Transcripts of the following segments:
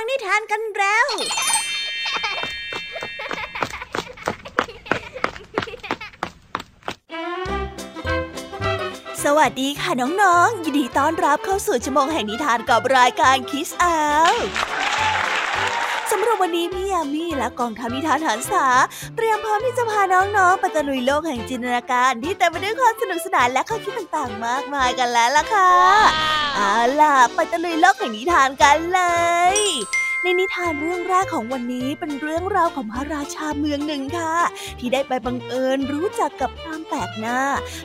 ฟังนิทานกันแล้ว สวัสดีค่ะน้องๆ ยินดีต้อนรับเข้าสู่ชั่วโมงแห่งนิทานกับรายการคิสอา สำหรับวันนี้พี่ยามีและกองทัพนิทานหันษาเตรียมพร้อมที่จะพาน้องๆไปตะลุยโลกแห่งจินตนาการที่เต็มไปด้วยความสนุกสนานและข้อคิดต่างๆ มากมายกันแล้วล่ะค่ะ เอาล่ะ ไปตะลุยโลกแห่งนิทานกันเลย ในนิทานเรื่องแรกของวันนี้เป็นเรื่องราวของพระราชาเมืองหนึ่งค่ะ ที่ได้ไปบังเอิญรู้จักกับพรามแปลกหน้า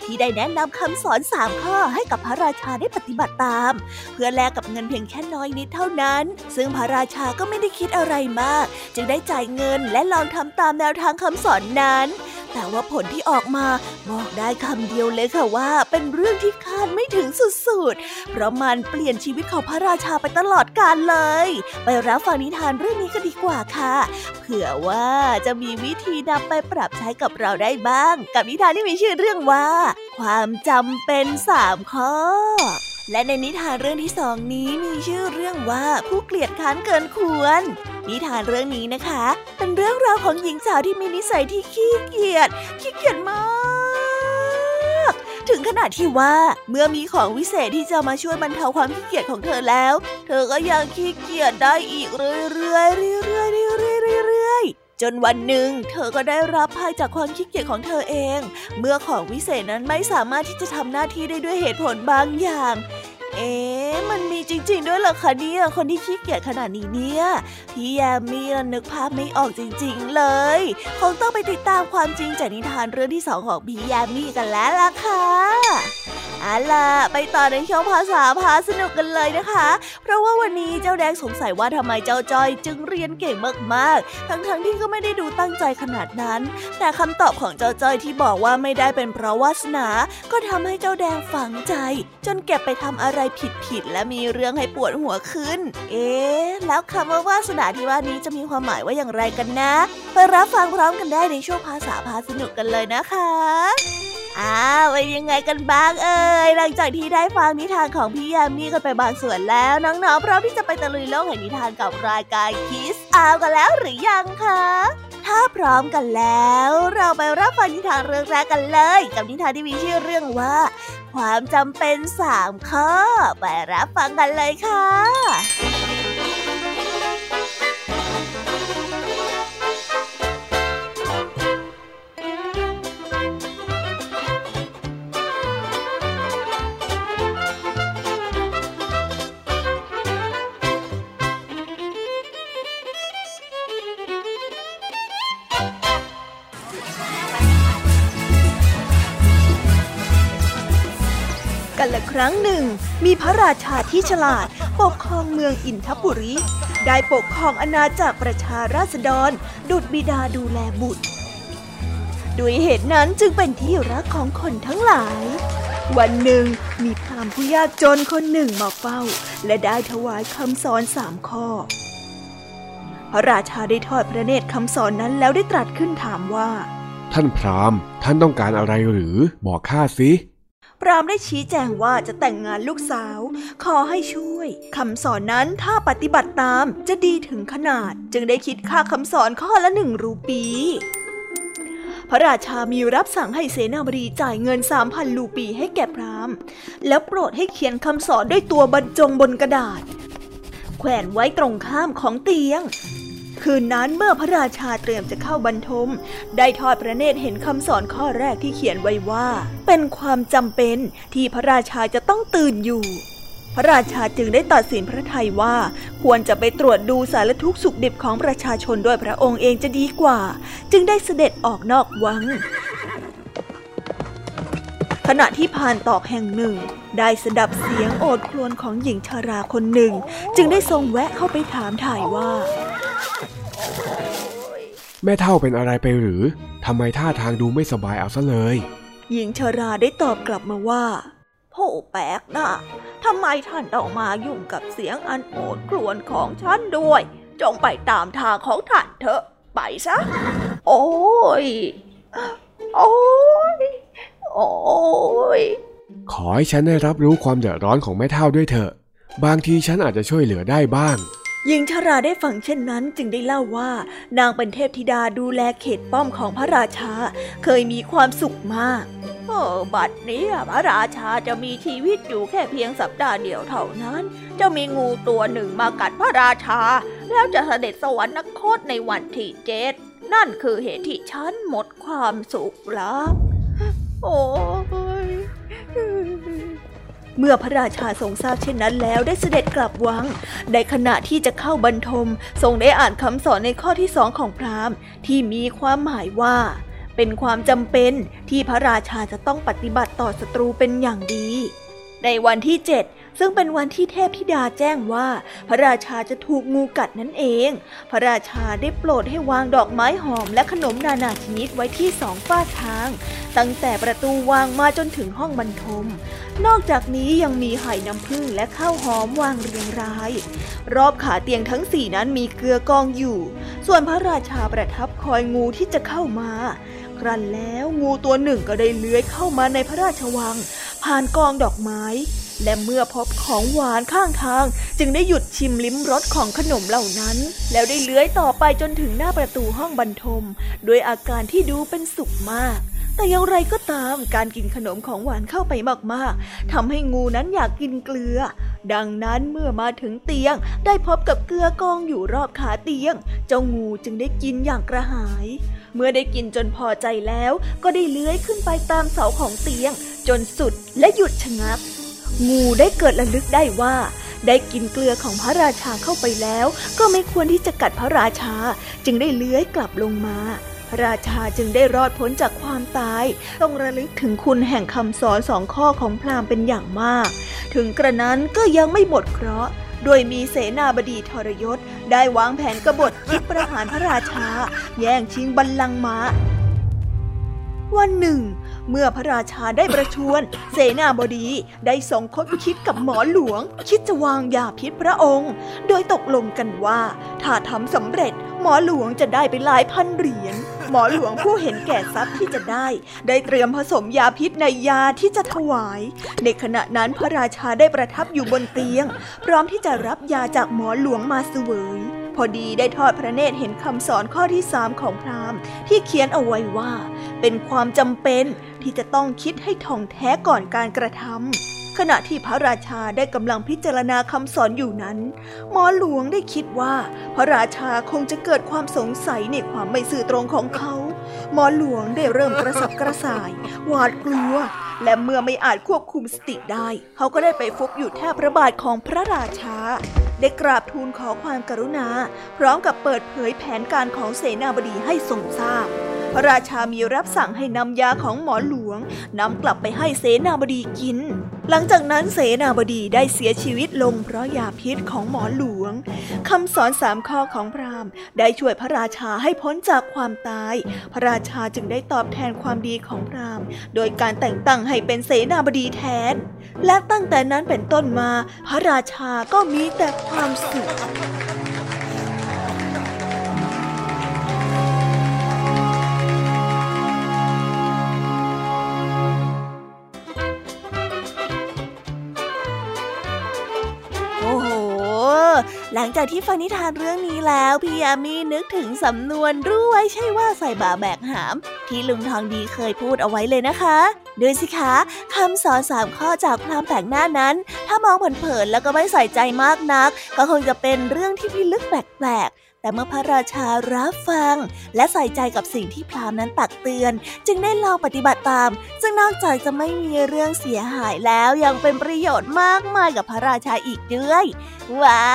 ที่ได้แนะนำคำสอนสามข้อให้กับพระราชาได้ปฏิบัติตาม เพื่อแลกกับเงินเพียงแค่น้อยนิดเท่านั้น ซึ่งพระราชาก็ไม่ได้คิดอะไรมาก จึงได้จ่ายเงินและลองทำตามแนวทางคำสอนนั้น แต่ว่าผลที่ออกมาบอกได้คำเดียวเลยค่ะว่า เป็นเรื่องที่คาดไม่ถึงสุดๆ เพราะมันเปลี่ยนชีวิตของพระราชาไปตลอดกาลเลย ไปรับฟังนิทานเรื่องนี้กันดีกว่าค่ะ เผื่อว่าจะมีวิธีนำไปปรับใช้กับเราได้บ้าง กับนิทานที่มีชื่อเรื่องว่า ความจำเป็นสามข้อ และในนิทานเรื่องที่สองนี้มีชื่อเรื่องว่าผู้เกลียดค้านเกินควร นิทานเรื่องนี้นะคะ เป็นเรื่องราวของหญิงสาวที่มีนิสัยที่ขี้เกียจขี้เกียจมาก ถึงขนาดที่ว่าเมื่อมีของวิเศษที่จะมาช่วยบรรเทาความขี้เกียจของเธอแล้ว เธอก็ยังขี้เกียจได้อีกเรื่อยๆเรื่อยๆเรื่อยๆเรื่อย จนวันหนึ่ง เธอก็ได้รับภัยจากความขี้เกียจของเธอเอง เมื่อของวิเศษนั้นไม่สามารถที่จะทำหน้าที่ได้ด้วยเหตุผลบางอย่าง เอ๊ะมันมีจริง ๆ ด้วยเหรอคะเนี่ยคนที่ขี้เกียจขนาดนี้เนี่ยพี่แยมมี่นึกภาพไม่ออกจริง ๆ เลย คงต้องไปติดตามความจริงจากนิทานเรื่องที่สองของพี่แยมมี่กันแล้วล่ะค่ะ เอาล่ะไปต่อในช่องภาษาพาสนุกกันเลยนะคะ เพราะว่าวันนี้เจ้าแดงสงสัยว่าทำไมเจ้าจอยจึงเรียนเก่งมากๆ ทั้งๆทที่ก็ไม่ได้ดูตั้งใจขนาดนั้น แต่คำตอบของเจ้าจอยที่บอกว่าไม่ได้เป็นเพราะวาสนา ก็ทำให้เจ้าแดงฝังใจ จนเก็บไปทำอะไรผิดๆและมีเรื่องให้ปวดหัวขึ้น เอ๊ะแล้วคำว่าวาสนาที่ว่านี้จะมีความหมายว่าอย่างไรกันนะ ไปรับฟังพร้อมกันได้ในช่วงภาษาพาสนุกกันเลยนะคะ อ้าวเป็นยังไงกันบ้างเอ่ยหลังจากที่ได้ฟังนิทานของพี่ยามีกันไปบางส่วนแล้วน้องๆพร้อมที่จะไปตะลุยโลกแห่งนิทานกับรายการคิสอาวกันแล้วหรือยังคะถ้าพร้อมกันแล้ว เราไปรับฟังนิทานเรื่องแรกกันเลย กับนิทานที่มีชื่อเรื่องว่า ความจำเป็นสามข้อ ไปรับฟังกันเลยค่ะ ครั้งหนึ่ง มีพระราชาที่ฉลาด ปกครองเมืองอินทบุรี ได้ปกครองอาณาจักรประชาราษฎร ดุจบิดาดูแลบุตร ด้วยเหตุนั้นจึงเป็นที่รักของคนทั้งหลาย วันหนึ่งมีพราหมณ์ผู้ยากจนคนหนึ่งมาเฝ้า และได้ถวายคำสอนสามข้อ พระราชาได้ทอดพระเนตรคำสอนนั้นแล้วได้ตรัสขึ้นถามว่า ท่านพราหมณ์ท่านต้องการอะไรหรือบอกข้าสิ พรามได้ชี้แจงว่าจะแต่งงานลูกสาว ขอให้ช่วยคำสอนนั้นถ้าปฏิบัติตามจะดีถึงขนาด จึงได้คิดค่าคำสอนข้อละหนึ่งรูปีพระราชามีรับสั่งให้เสนาบดีจ่ายเงินสามพันลูปีให้แก่พรามแล้วโปรดให้เขียนคำสอนด้วยตัวบรรจงบนกระดาษ แขวนไว้ตรงข้ามของเตียง คืนนั้นเมื่อพระราชาเตรียมจะเข้าบรรทม ได้ทอดพระเนตรเห็นคำสอนข้อแรกที่เขียนไว้ว่า เป็นความจำเป็นที่พระราชาจะต้องตื่นอยู่ พระราชาจึงได้ตัดสินพระทัยว่า ควรจะไปตรวจดูสารทุกข์สุขดิบของประชาชนด้วยพระองค์เองจะดีกว่า จึงได้เสด็จออกนอกวังขณะที่ผ่านตอกแห่งหนึ่ง ได้สดับเสียงโอดครวญของหญิงชาราคนหนึ่ง จึงได้ทรงแวะเข้าไปถามถ่ายว่า แม่เท่าเป็นอะไรไปหรือ ทำไมท่าทางดูไม่สบายเอาซะเลย หญิงชาราได้ตอบกลับมาว่าผู้แปลกนะทำไมท่านต้องมายุ่งกับเสียงอันโอดครวญของฉันด้วย จงไปตามทางของท่านเถอะ ไปซะ โอ้ย โอ้ย โอ้ย ขอให้ฉันได้รับรู้ความเดือดร้อนของแม่เท่าด้วยเถอะ บางทีฉันอาจจะช่วยเหลือได้บ้าง หญิงชราได้ฟังเช่นนั้นจึงได้เล่าว่า นางเป็นเทพธิดาดูแลเขตป้อมของพระราชา เคยมีความสุขมากโอ้บัดนี้พระราชาจะมีชีวิตอยู่แค่เพียงสัปดาห์เดียวเท่านั้น จะมีงูตัวหนึ่งมากัดพระราชา แล้วจะเสด็จสวรรคตในวันที่เจ็ดนั่นคือเหตุที่ฉันหมดความสุขแล้วโอ้ เมื่อพระราชาทรงทราบเช่นนั้นแล้วได้เสด็จกลับวัง ในขณะที่จะเข้าบรรทม ทรงได้อ่านคำสอนในข้อที่สองของพราหมณ์ ที่มีความหมายว่า เป็นความจำเป็นที่พระราชาจะต้องปฏิบัติต่อศัตรูเป็นอย่างดี ในวันที่เจ็ด ซึ่งเป็นวันที่เทพธิดาแจ้งว่า พระราชาจะถูกงูกัดนั่นเอง พระราชาได้โปรดให้วางดอกไม้หอมและขนมนานาชนิดไว้ที่สองฝ้าทาง ตั้งแต่ประตูวางมาจนถึงห้องบรรทม นอกจากนี้ยังมีไห่น้ำผึ้งและข้าวหอมวางเรียงราย รอบขาเตียงทั้งสี่นั้นมีเกลือกองอยู่ ส่วนพระราชาประทับคอยงูที่จะเข้ามาครั้นแล้วงูตัวหนึ่งก็ได้เลื้อยเข้ามาในพระราชวัง ผ่านกองดอกไม้ และเมื่อพบของหวานข้างทาง จึงได้หยุดชิมลิ้มรสของขนมเหล่านั้น แล้วได้เลื้อยต่อไปจนถึงหน้าประตูห้องบรรทมด้วยอาการที่ดูเป็นสุขมากแต่อย่างไรก็ตามการกินขนมของหวานเข้าไปมากๆทำให้งูนั้นอยากกินเกลือ ดังนั้นเมื่อมาถึงเตียง ได้พบกับเกลือกองอยู่รอบขาเตียง เจ้างูจึงได้กินอย่างกระหาย เมื่อได้กินจนพอใจแล้ว ก็ได้เลื้อยขึ้นไปตามเสาของเตียง จนสุดและหยุดชะงัก งูได้เกิดระลึกได้ว่า ได้กินเกลือของพระราชาเข้าไปแล้ว ก็ไม่ควรที่จะกัดพระราชาจึงได้เลื้อยกลับลงมาพระราชาจึงได้รอดพ้นจากความตาย ต้องระลึกถึงคุณแห่งคำสอนสองข้อของพราหมณ์เป็นอย่างมาก ถึงกระนั้นก็ยังไม่หมดเคราะห์ โดยมีเสนาบดีทรยศ ได้วางแผนกบฏคิดประหารพระราชา แย่งชิงบัลลังก์ม้า วันหนึ่ง เมื่อพระราชาได้ประชวรเสนาบดีได้ส่งคบคิดกับหมอหลวง คิดจะวางยาพิษพระองค์ โดยตกลงกันว่า ถ้าทำสำเร็จหมอหลวงจะได้ไปหลายพันเหรียญหมอหลวงผู้เห็นแก่ทรัพย์ที่จะได้ ได้เตรียมผสมยาพิษในยาที่จะถวาย ในขณะนั้นพระราชาได้ประทับอยู่บนเตียง พร้อมที่จะรับยาจากหมอหลวงมาเสวยพอดีได้ทอดพระเนตรเห็นคำสอนข้อที่สามของพราหมณ์ที่เขียนเอาไว้ว่า เป็นความจำเป็นที่จะต้องคิดให้ท่องแท้ก่อนการกระทำขณะที่พระราชาได้กำลังพิจารณาคำสอนอยู่นั้น หมอหลวงได้คิดว่า พระราชาคงจะเกิดความสงสัยในความไม่ซื่อตรงของเขา หมอหลวงได้เริ่มกระสับกระส่าย หวาดกลัว และเมื่อไม่อาจควบคุมสติได้ เขาก็ได้ไปฟุบอยู่แทบพระบาทของพระราชาได้กราบทูลขอความกรุณา พร้อมกับเปิดเผยแผนการของเสนาบดีให้ทรงทราบ พระราชามีรับสั่งให้นำยาของหมอหลวงนำกลับไปให้เสนาบดีกิน หลังจากนั้นเสนาบดีได้เสียชีวิตลงเพราะยาพิษของหมอหลวงคำสอนสามข้อของพราหมณ์ ได้ช่วยพระราชาให้พ้นจากความตาย พระราชาจึงได้ตอบแทนความดีของพราหมณ์ โดยการแต่งตั้งให้เป็นเสนาบดีแทน และตั้งแต่นั้นเป็นต้นมา พระราชาก็มีแต่ความสุข หลังจากที่ฟังนิทานเรื่องนี้แล้วพี่ยามีนึกถึงสำนวนรู้ไว้ใช่ว่าใส่บาแบกหาม ที่ลุงทองดีเคยพูดเอาไว้เลยนะคะดูสิคะคำสอนสามข้อจากพรามแปลกหน้านั้น ถ้ามองเผินๆแล้วก็ไม่ใส่ใจมากนัก ก็คงจะเป็นเรื่องที่พิลึกแปลก แต่เมื่อพระราชารับฟัง และใส่ใจกับสิ่งที่พรามนั้นตักเตือน จึงได้ลองปฏิบัติตาม ซึ่งนอกจากจะไม่มีเรื่องเสียหายแล้วยังเป็นประโยชน์มากมายกับพระราชาอีกด้วย ว้า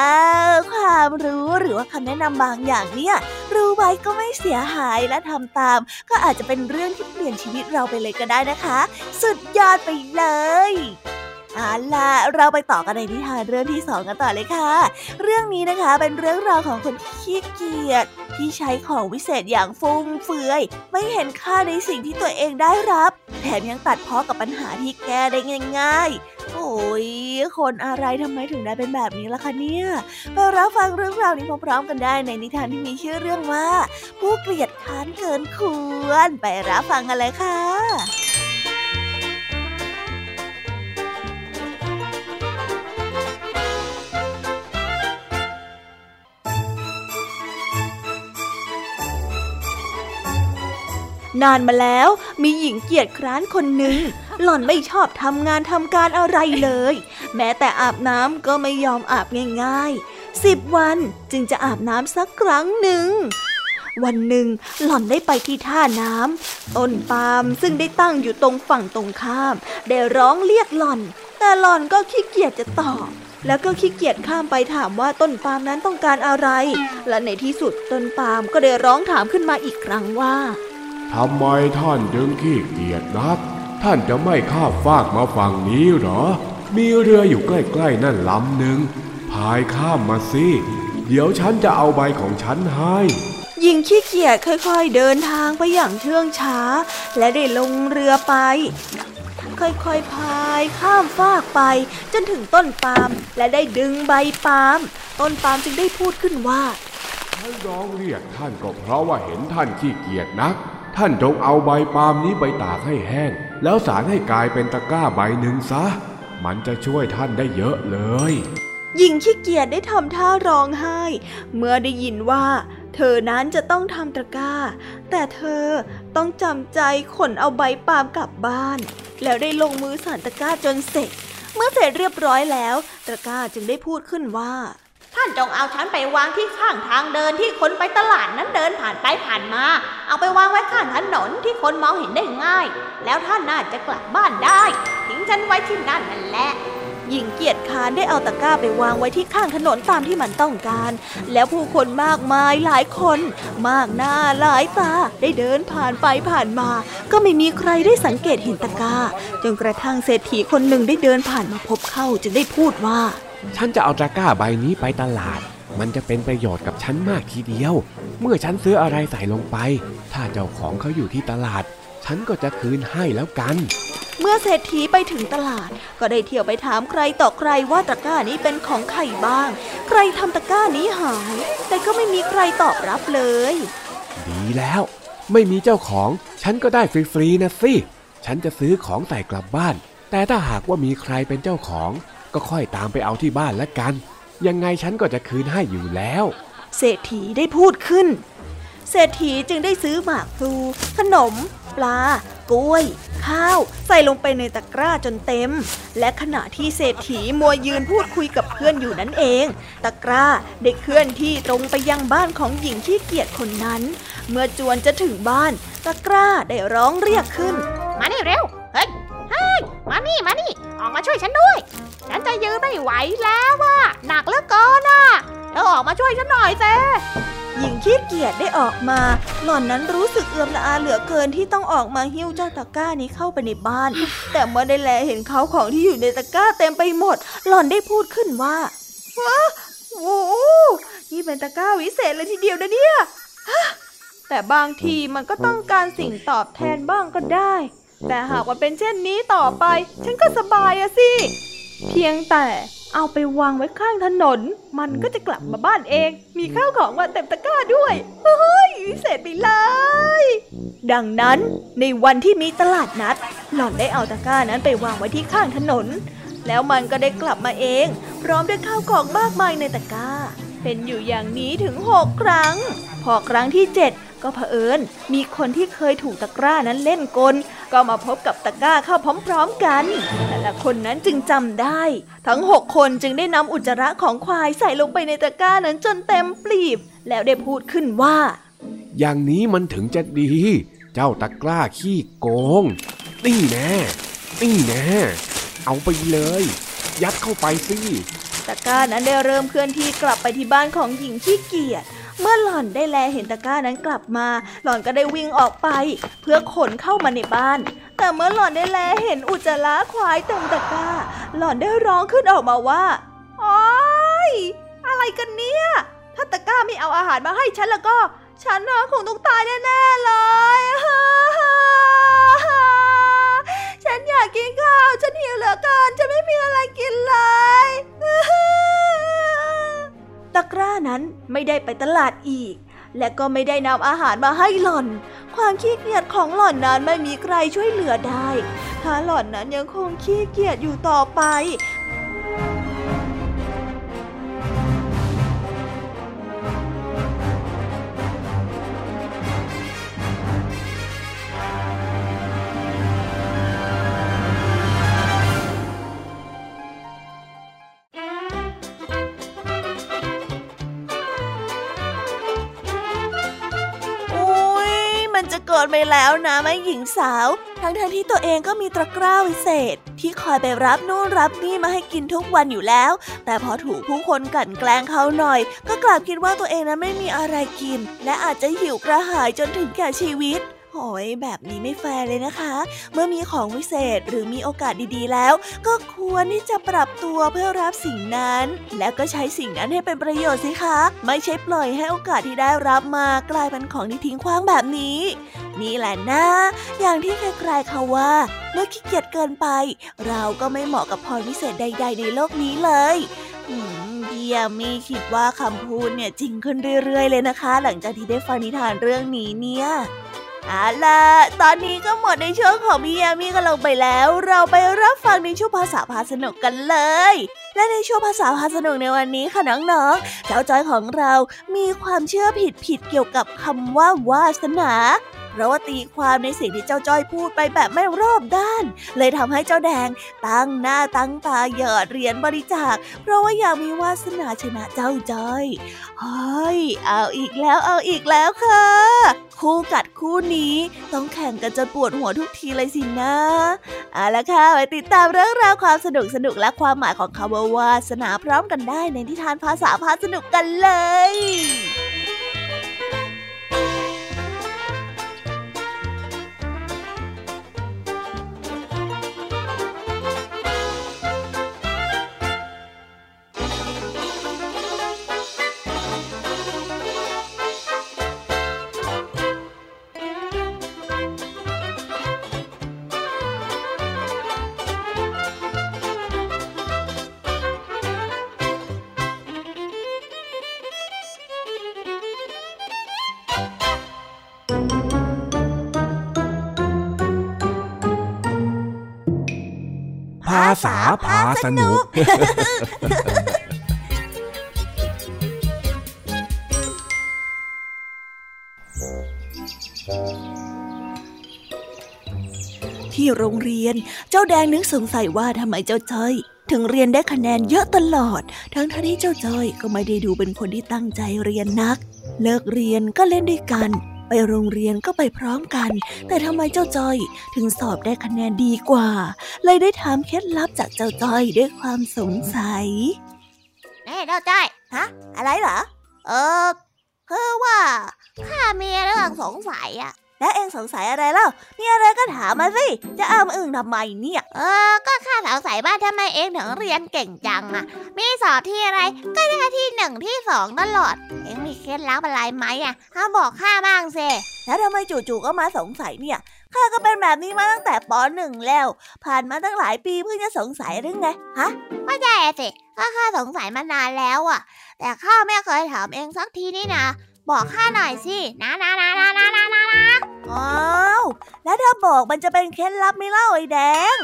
วความรู้หรือว่าคำแนะนำบางอย่างเนี่ยรู้ไว้ก็ไม่เสียหายและทำตาม ก็อาจจะเป็นเรื่องที่เปลี่ยนชีวิตเราไปเลยก็ได้นะคะ สุดยอดไปเลย เอาล่ะเราไปต่อกันในนิทานเรื่องที่สองกันต่อเลยค่ะ เรื่องนี้นะคะเป็นเรื่องราวของคนขี้เกียจที่ใช้ของวิเศษอย่างฟุ่มเฟือย ไม่เห็นค่าในสิ่งที่ตัวเองได้รับ แถมยังตัดพ้อกับปัญหาที่แก้ได้ง่ายๆ โอ้ยคนอะไรทำไมถึงได้เป็นแบบนี้ล่ะคะเนี่ยไปรับฟังเรื่องราวนี้พร้อมๆกันได้ในนิทานที่มีชื่อเรื่องว่า ผู้เกลียดค้านเกินควร ไปรับฟังกันเลยค่ะ นานมาแล้วมีหญิงเกียจคร้านคนหนึ่ง หล่อนไม่ชอบทำงานทำการอะไรเลย แม้แต่อาบน้ำก็ไม่ยอมอาบง่ายๆสิบวันจึงจะอาบน้ำสักครั้งหนึ่ง วันหนึ่งหล่อนได้ไปที่ท่าน้ำต้นปาล์มซึ่งได้ตั้งอยู่ตรงฝั่งตรงข้าม ได้ร้องเรียกหล่อน แต่หล่อนก็ขี้เกียจจะตอบแล้วก็ขี้เกียจข้ามไปถามว่าต้นปาล์มนั้นต้องการอะไร และในที่สุดต้นปาล์มก็ได้ร้องถามขึ้นมาอีกครั้งว่า ทำไมท่านจึงขี้เกียจนัก ท่านจะไม่ข้ามฟากมาฝั่งนี้หรอ มีเรืออยู่ใกล้ๆนั่นลำหนึ่งพายข้ามมาสิ เดี๋ยวฉันจะเอาใบของฉันให้หญิงขี้เกียจค่อยๆเดินทางไปอย่างเชื่องช้า และได้ลงเรือไป ค่อยๆพายข้ามฟากไป จนถึงต้นปาล์มและได้ดึงใบปาล์มต้นปาล์มจึงได้พูดขึ้นว่าท่านร้องเรียกท่านก็เพราะว่าเห็นท่านขี้เกียจนัก ท่านจงเอาใบปาล์มนี้ไปตากให้แห้ง แล้วสารให้กลายเป็นตะกร้าใบหนึ่งซะ มันจะช่วยท่านได้เยอะเลย หญิงขี้เกียจได้ทำท่าร้องไห้ เมื่อได้ยินว่า เธอนั้นจะต้องทำตะกร้า แต่เธอต้องจำใจขนเอาใบปาล์มกลับบ้าน แล้วได้ลงมือสานตะกร้าจนเสร็จ เมื่อเสร็จเรียบร้อยแล้ว ตะกร้าจึงได้พูดขึ้นว่า ท่านจงเอาฉันไปวางที่ข้างทางเดินที่คนไปตลาดนั้นเดินผ่านไปผ่านมา เอาไปวางไว้ข้างถนนที่คนมองเห็นได้ง่าย แล้วท่านน่าจะกลับบ้านได้ ทิ้งฉันไว้ที่นั่นนั่นแหละหญิงเกียรติคานได้เอาตะกร้าไปวางไว้ที่ข้างถนนตามที่มันต้องการ แล้วผู้คนมากมายหลายคน มากหน้าหลายตาได้เดินผ่านไปผ่านมา ก็ไม่มีใครได้สังเกตเห็นตะกร้าจนกระทั่งเศรษฐีคนหนึ่งได้เดินผ่านมาพบเข้าจึงได้พูดว่า ฉันจะเอาตะกร้าใบนี้ไปตลาด มันจะเป็นประโยชน์กับฉันมากทีเดียว เมื่อฉันซื้ออะไรใส่ลงไป ถ้าเจ้าของเขาอยู่ที่ตลาด ฉันก็จะคืนให้แล้วกัน เมื่อเศรษฐีไปถึงตลาด ก็ได้เที่ยวไปถามใครต่อใครว่าตะกร้านี้เป็นของใครบ้าง ใครทำตะกร้านี้หาย แต่ก็ไม่มีใครตอบรับเลย ดีแล้ว ไม่มีเจ้าของ ฉันก็ได้ฟรีๆนะสิ ฉันจะซื้อของใส่กลับบ้าน แต่ถ้าหากว่ามีใครเป็นเจ้าของ ก็ค่อยตามไปเอาที่บ้านละกัน ยังไงฉันก็จะคืนให้อยู่แล้ว เศรษฐีได้พูดขึ้น เศรษฐีจึงได้ซื้อหมากพลูขนม ปลา กล้วย ข้าว ใส่ลงไปในตะกร้าจนเต็ม และขณะที่เศรษฐีมัวยืนพูดคุยกับเพื่อนอยู่นั่นเอง ตะกร้าได้เคลื่อนที่ตรงไปยังบ้านของหญิงที่เกียจคนนั้น เมื่อจวนจะถึงบ้าน ตะกร้าได้ร้องเรียกขึ้น มานี่เร็ว เฮ้ยเฮ้ยมานี่มานี่ ออกมาช่วยฉันด้วย ฉันจะยืนไม่ไหวแล้วว่ะหนักเหลือเกินอะเธอออกมาช่วยฉันหน่อยเซหญิงขี้เกียจได้ออกมา หล่อนนั้นรู้สึกเอือมละอาเหลือเกินที่ต้องออกมาหิ้วเจ้าตะกร้านี้เข้าไปในบ้าน แต่เมื่อได้แลเห็นเขาของที่อยู่ในตะกร้าเต็มไปหมด หล่อนได้พูดขึ้นว่าว้าโอ้นี่เป็นตะกร้าวิเศษเลยทีเดียวนะเนี่ยแต่บางทีมันก็ต้องการสิ่งตอบแทนบ้างก็ได้ แต่หากว่าเป็นเช่นนี้ต่อไป ฉันก็สบายอะสิ เพียงแต่เอาไปวางไว้ข้างถนน มันก็จะกลับมาบ้านเอง มีข้าวของมาเต็มตะกร้าด้วยเฮ้ยวิเศษไปเลย ดังนั้นในวันที่มีตลาดนัด หล่อนได้เอาตะกร้านั้นไปวางไว้ที่ข้างถนน แล้วมันก็ได้กลับมาเอง พร้อมด้วยข้าวของมากมายในตะกร้า เป็นอยู่อย่างนี้ถึงหกครั้ง พอครั้งที่เจ็ด ก็เผอิญมีคนที่เคยถูกตะกร้านั้นเล่นกล ก็มาพบกับตะกร้าเข้าพร้อมๆกัน แต่ละคนนั้นจึงจำได้ ทั้งหกคนจึงได้นำอุจจาระของควายใส่ลงไปในตะกร้านั้นจนเต็มปลีบ แล้วได้พูดขึ้นว่า อย่างนี้มันถึงจะดี เจ้าตะกร้าขี้โกง นี่แน่นี่แน่เอาไปเลย ยัดเข้าไปสิตะกร้านั้นได้เริ่มเคลื่อนที่กลับไปที่บ้านของหญิงขี้เกียจ เมื่อหล่อนได้แลเห็นตะกร้านั้นกลับมา หล่อนก็ได้วิ่งออกไป เพื่อขนเข้ามาในบ้าน แต่เมื่อหล่อนได้แลเห็นอุจจาระควายเต็มตะกร้า หล่อนได้ร้องขึ้นออกมาว่าโอ้ยอะไรกันเนี่ย ถ้าตะกร้าไม่เอาอาหารมาให้ฉันแล้วก็ ฉันคงต้องตายแน่ๆเลยฉันอยากกินข้าว ฉันหิวเหลือเกินจะไม่มีอะไรกินเลย ตะกร้านั้นไม่ได้ไปตลาดอีก และก็ไม่ได้นำอาหารมาให้หล่อน ความขี้เกียจของหล่อนนั้นไม่มีใครช่วยเหลือได้ ถ้าหล่อนนั้นยังคงขี้เกียจอยู่ต่อไป นไปแล้วนะแม่หญิงสาว ทั้งทที่ตัวเองก็มีตะกร้าวิเศษ ที่คอยไปรับนู่นรับนี่มาให้กินทุกวันอยู่แล้ว แต่พอถูกผู้คนกั่นแกล้งเขาหน่อย ก็กลับคิดว่าตัวเองนั้นไม่มีอะไรกิน และอาจจะหิวกระหายจนถึงแก่ชีวิต โอยแบบนี้ไม่แฟร์เลยนะคะ เมื่อมีของวิเศษหรือมีโอกาสดีๆแล้ว ก็ควรที่จะปรับตัวเพื่อรับสิ่งนั้น แล้วก็ใช้สิ่งนั้นให้เป็นประโยชน์สิคะ ไม่ใช่ปล่อยให้โอกาสที่ได้รับมากลายเป็นของที่ทิ้งขว้างแบบนี้ นี่แหละนะอย่างที่ใครๆเขาว่า เมื่อขี้เกียจเกินไป เราก็ไม่เหมาะกับพรวิเศษใด ๆ ในโลกนี้เลยพี่ยามีคิดว่าคำพูดเนี่ยจริงขึ้นเรื่อยๆเลยนะคะ หลังจากที่ได้ฟังนิทานเรื่องนี้เนี่ย เอาล่ะ ตอนนี้ก็หมดในช่วงของพี่ยามีกันลงไปแล้ว เราไปรับฟังในช่วงภาษาพาสนุกกันเลย และในช่วงภาษาพาสนุกในวันนี้ค่ะน้องๆเจ้าจอยของเรามีความเชื่อผิดๆเกี่ยวกับคำว่าวาสนา ราะว่าตีความในสิ่งที่เจ้าจ้อยพูดไปแบบไม่รอบด้าน เลยทำให้เจ้าแดงตั้งหน้าตั้งตาหยอดเหรียญบริจาค เพราะว่าอยากมีวาสนาชนะเจ้าจ้อยเฮ้ยเอาอีกแล้วเอาอีกแล้วค่ะ คู่กัดคู่นี้ต้องแข่งกันจนปวดหัวทุกทีเลยสินะเอาละค่ะไปติดตามเรื่องราวความสนุกสนุกและความหมายของคำว่าวาสนาพร้อมกันได้ในนิทานภาษาพาสนุกกันเลย ษาพาสนุกที่โรงเรียนเจ้าแดงนึกสงสัยว่าทำไมเจ้าจ้อยถึงเรียนได้คะแนนเยอะตลอด ทั้งที่เจ้าจ้อยก็ไม่ได้ดูเป็นคนที่ตั้งใจเรียนนัก เลิกเรียนก็เล่นด้วยกัน ไปโรงเรียนก็ไปพร้อมกัน แต่ทำไมเจ้าจอย ถึงสอบได้คะแนนดีกว่า เลยได้ถามเคล็ดลับจากเจ้าจอยด้วยความสงสัยแน่เจ้าจอยฮะ อะไรเหรอ เออคือว่าข้ามีเรื่องสงสัยอะ แล้วเองสงสัยอะไรเล่า มีอะไรก็ถามมาสิ จะอ้ามอึ้งทำไมเนี่ย เออ ก็ข้าสงสัยว่าทำไมเองถึงเรียนเก่งจังอะมีสอบที่อะไร ก็ได้ที่หนึ่งที่สองตลอด เองมีเคล็ดลับอะไรไหมอะถ้าบอกข้าบ้างสิแล้วทำไมจู่ๆก็มาสงสัยเนี่ย ข้าก็เป็นแบบนี้มาตั้งแต่ปหนึ่งแล้ว ผ่านมาตั้งหลายปีเพิ่งจะสงสัยหรือไง ฮะไม่ใช่สิก็ข้าสงสัยมานานแล้วอะแต่ข้าไม่เคยถามเองสักทีนี่นะ บอกข้าหน่อยสิ นะนะนะนะนะนะนะนะอ้าวแล้วถ้าบอกมันจะเป็นเคล็ดลับไม่เล่าไอ้แดง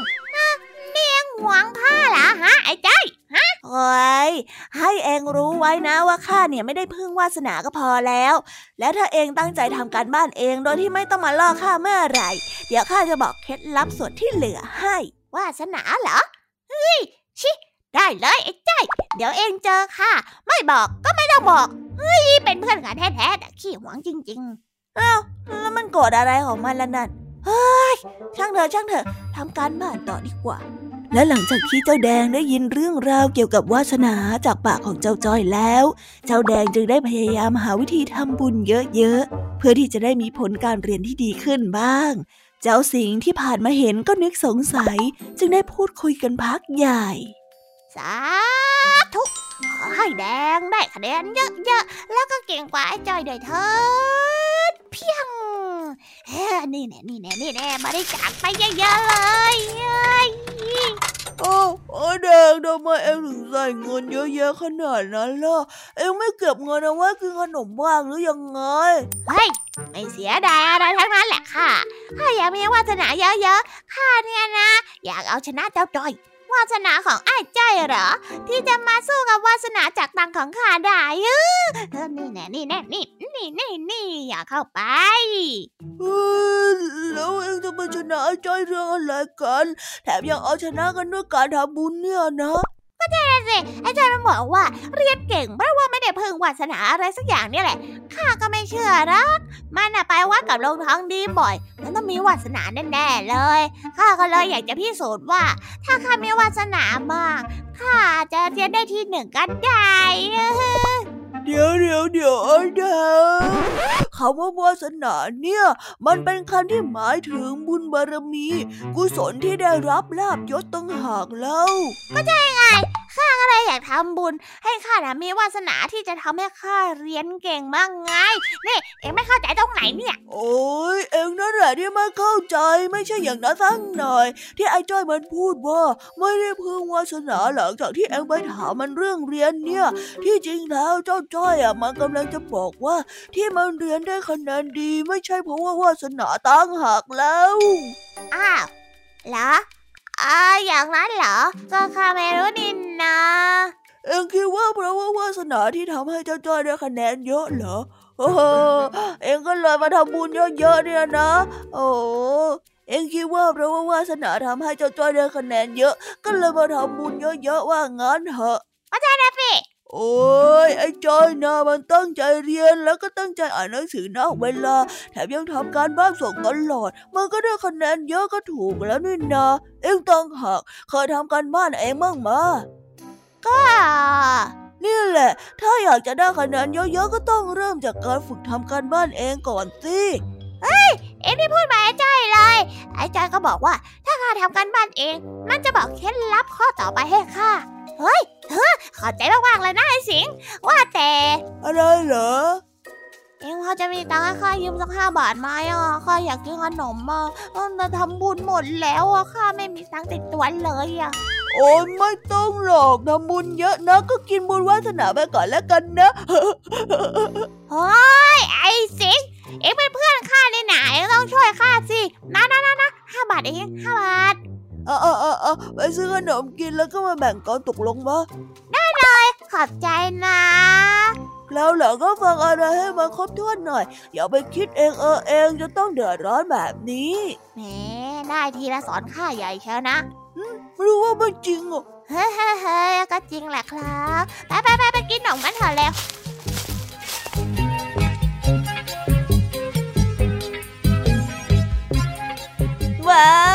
เนียงหวงข้าเหรอฮะไอ้ใจฮะโอ้ยให้เองรู้ไว้นะว่าข้าเนี่ยไม่ได้พึ่งวาสนาก็พอแล้ว แล้วถ้าเองตั้งใจทำการบ้านเองโดยที่ไม่ต้องมาล่อข้าเมื่อไหร่ เดี๋ยวข้าจะบอกเคล็ดลับส่วนที่เหลือให้ วาสนาเหรอ เฮ้ยชิ ได้เลยไอ้ใจเดี๋ยวเองเจอข้าไม่บอกก็ไม่ต้องบอก เฮ้ย เป็นเพื่อนกันแท้ๆแต่ขี้หวงจริงๆอ้าแล้วมันโกรธอะไรของมันล่ะนั่น เฮ้ย ช่างเถอะช่างเถอะทำการบ้านต่อดีกว่า และหลังจากที่เจ้าแดงได้ยินเรื่องราวเกี่ยวกับวาสนาจากปากของเจ้าจ้อยแล้ว เจ้าแดงจึงได้พยายามหาวิธีทำบุญเยอะๆ เพื่อที่จะได้มีผลการเรียนที่ดีขึ้นบ้างเจ้าสิงที่ผ่านมาเห็นก็นึกสงสัย จึงได้พูดคุยกันพักใหญ่ สาธุขอให้แดงได้คะแนนเยอะๆ แล้วก็เก่งกว่าไอ้จอยด้วยเถิดเพียงเฮ้นี่แน่นี่แน่นี่แน่มาได้จากไปเยอะๆเลยโอ้โอ้แดงทำไมเอ็งถึงใส่เงินเยอะแยะขนาดนั้นล่ะ เอ็งไม่เก็บเงินเอาไว้กินขนมบ้างหรือยังไง เฮ้ย ไม่เสียดายอะไรทั้งนั้นแหละค่ะข้าอยากมีวาสนาเยอะๆ ข้าเนี่ยนะ อยากเอาชนะเจ้าจอย วาสนาของไอ้ใจเหรอ ที่จะมาสู้กับวาสนาจากตังของข้าได้เออนี่แน่นี่แน่นี่นี่นี่นี่อย่าเข้าไปแล้วเองจะมาชนะไอ้ใจเรื่องอะไรกัน แถมยังเอาชนะกันด้วยการทำบุญเนี่ยนะ ก็ใช่สิไอ้ใจมันบอกว่าเรียนเก่งเพราะว่าไม่ได้พิ่งวาสนาอะไรสักอย่างเนี่ยแหละ ข้าก็ไม่เชื่อนะมันอะไปวัดกับลงท้องดีบ่อยแล้วต้องมีวาสนาแน่ๆเลย ข้าก็เลยอยากจะพิสูจน์ว่า ถ้าข้ามีวาสนามากข้าจะเรียนได้ที่หนึ่งก็ได้ เดี๋ยวเดี๋ยวเดี๋ยวเดี๋ยว คำว่าวาสนาเนี่ย มันเป็นคำที่หมายถึงบุญบารมี กุศลที่ได้รับลาบยศตั้งหากแล้วก็ใช่ไง ข้าก็เลยอยากทำบุญ ให้ข้านะมีวาสนาที่จะทำให้ข้าเรียนเก่งบ้างไง นี่เอ็งไม่เข้าใจตรงไหนเนี่ย โอ้ยเอ็งนั่นแหละที่ไม่เข้าใจไม่ใช่อย่างนั้นสักหน่อย ที่ไอ้จ้อยมันพูดว่า ไม่ได้พึ่งวาสนาหลังจากที่เอ็งไปถามมันเรื่องเรียนเนี่ย ที่จริงแล้วเจ้าจ้อยอะมันกำลังจะบอกว่า ที่มันเรียนได้คะแนนดี ไม่ใช่เพราะว่าวาสนาตั้งหักแล้ว อ้าวเหรอ อ่าอย่างนั้นเหรอ ก็ข้าไม่รู้นี่นะ เอ็งคิดว่าเพราะว่าวาสนาที่ทำให้เจ้าจ้อยได้คะแนนเยอะเหรอโอ้เอ็งก็เลยมาทำบุญเยอะๆเนี่ยนะ โอ้เอ็งคิดว่าเพราะว่าวาสนาทำให้เจ้าจ้อยได้คะแนนเยอะ ก็เลยมาทำบุญเยอะๆว่างั้นเหรอก็ใช่นะพี่ โอ้ยไอ้จอยนะมันตั้งใจเรียนแล้วก็ตั้งใจอ่านหนังสือนอกเวลา แถมยังทำการบ้านส่งตลอด มันก็ได้คะแนนเยอะก็ถูกแล้วนี่นะ เอ็งต้องหักเคยทำการบ้านเองบ้างมาก็นี่แหละ ถ้าอยากจะได้คะแนนเยอะๆก็ต้องเริ่มจากการฝึกทำการบ้านเองก่อนสิ เฮ้ย เอ็งที่พูดมาไอ้จ้อยเลย ไอ้จ้อยก็บอกว่า ถ้าข้าทำการบ้านเอง มันจะบอกเคล็ดลับข้อต่อไปให้ข้า เฮ้ยเฮ้ขอใจมากๆเลยนะไอ้สิง ว่าแต่ อะไรเหรอ เอ็งพอจะมีตังค์ให้ข้ายืมสักห้าบาทไหมอะ ข้าอยากกินขนมอะแต่ทำบุญหมดแล้วอะ ข้าไม่มีตังค์ติดตัวเลยอะโอ้ยไม่ต้องหรอกทำบุญเยอะนะ ก็กินบุญวาสนาไปก่อนแล้วกันนะเฮ้ ไปซื้อขนมกินแล้วก็มาแบ่งกันตกลงมาได้เลย ขอบใจนะแล้วหลังก็ฟังอะไรให้มันครบถ้วนหน่อย อย่าไปคิดเองเออเองจะต้องเดือดร้อนแบบนี้แหมได้ทีละสอนข้าใหญ่เชียวนะไม่รู้ว่ามันจริงอะเฮ้เฮ้ก็จริงแหละครับไปไปไปไปกินขนมกันเถอะแล้วว้า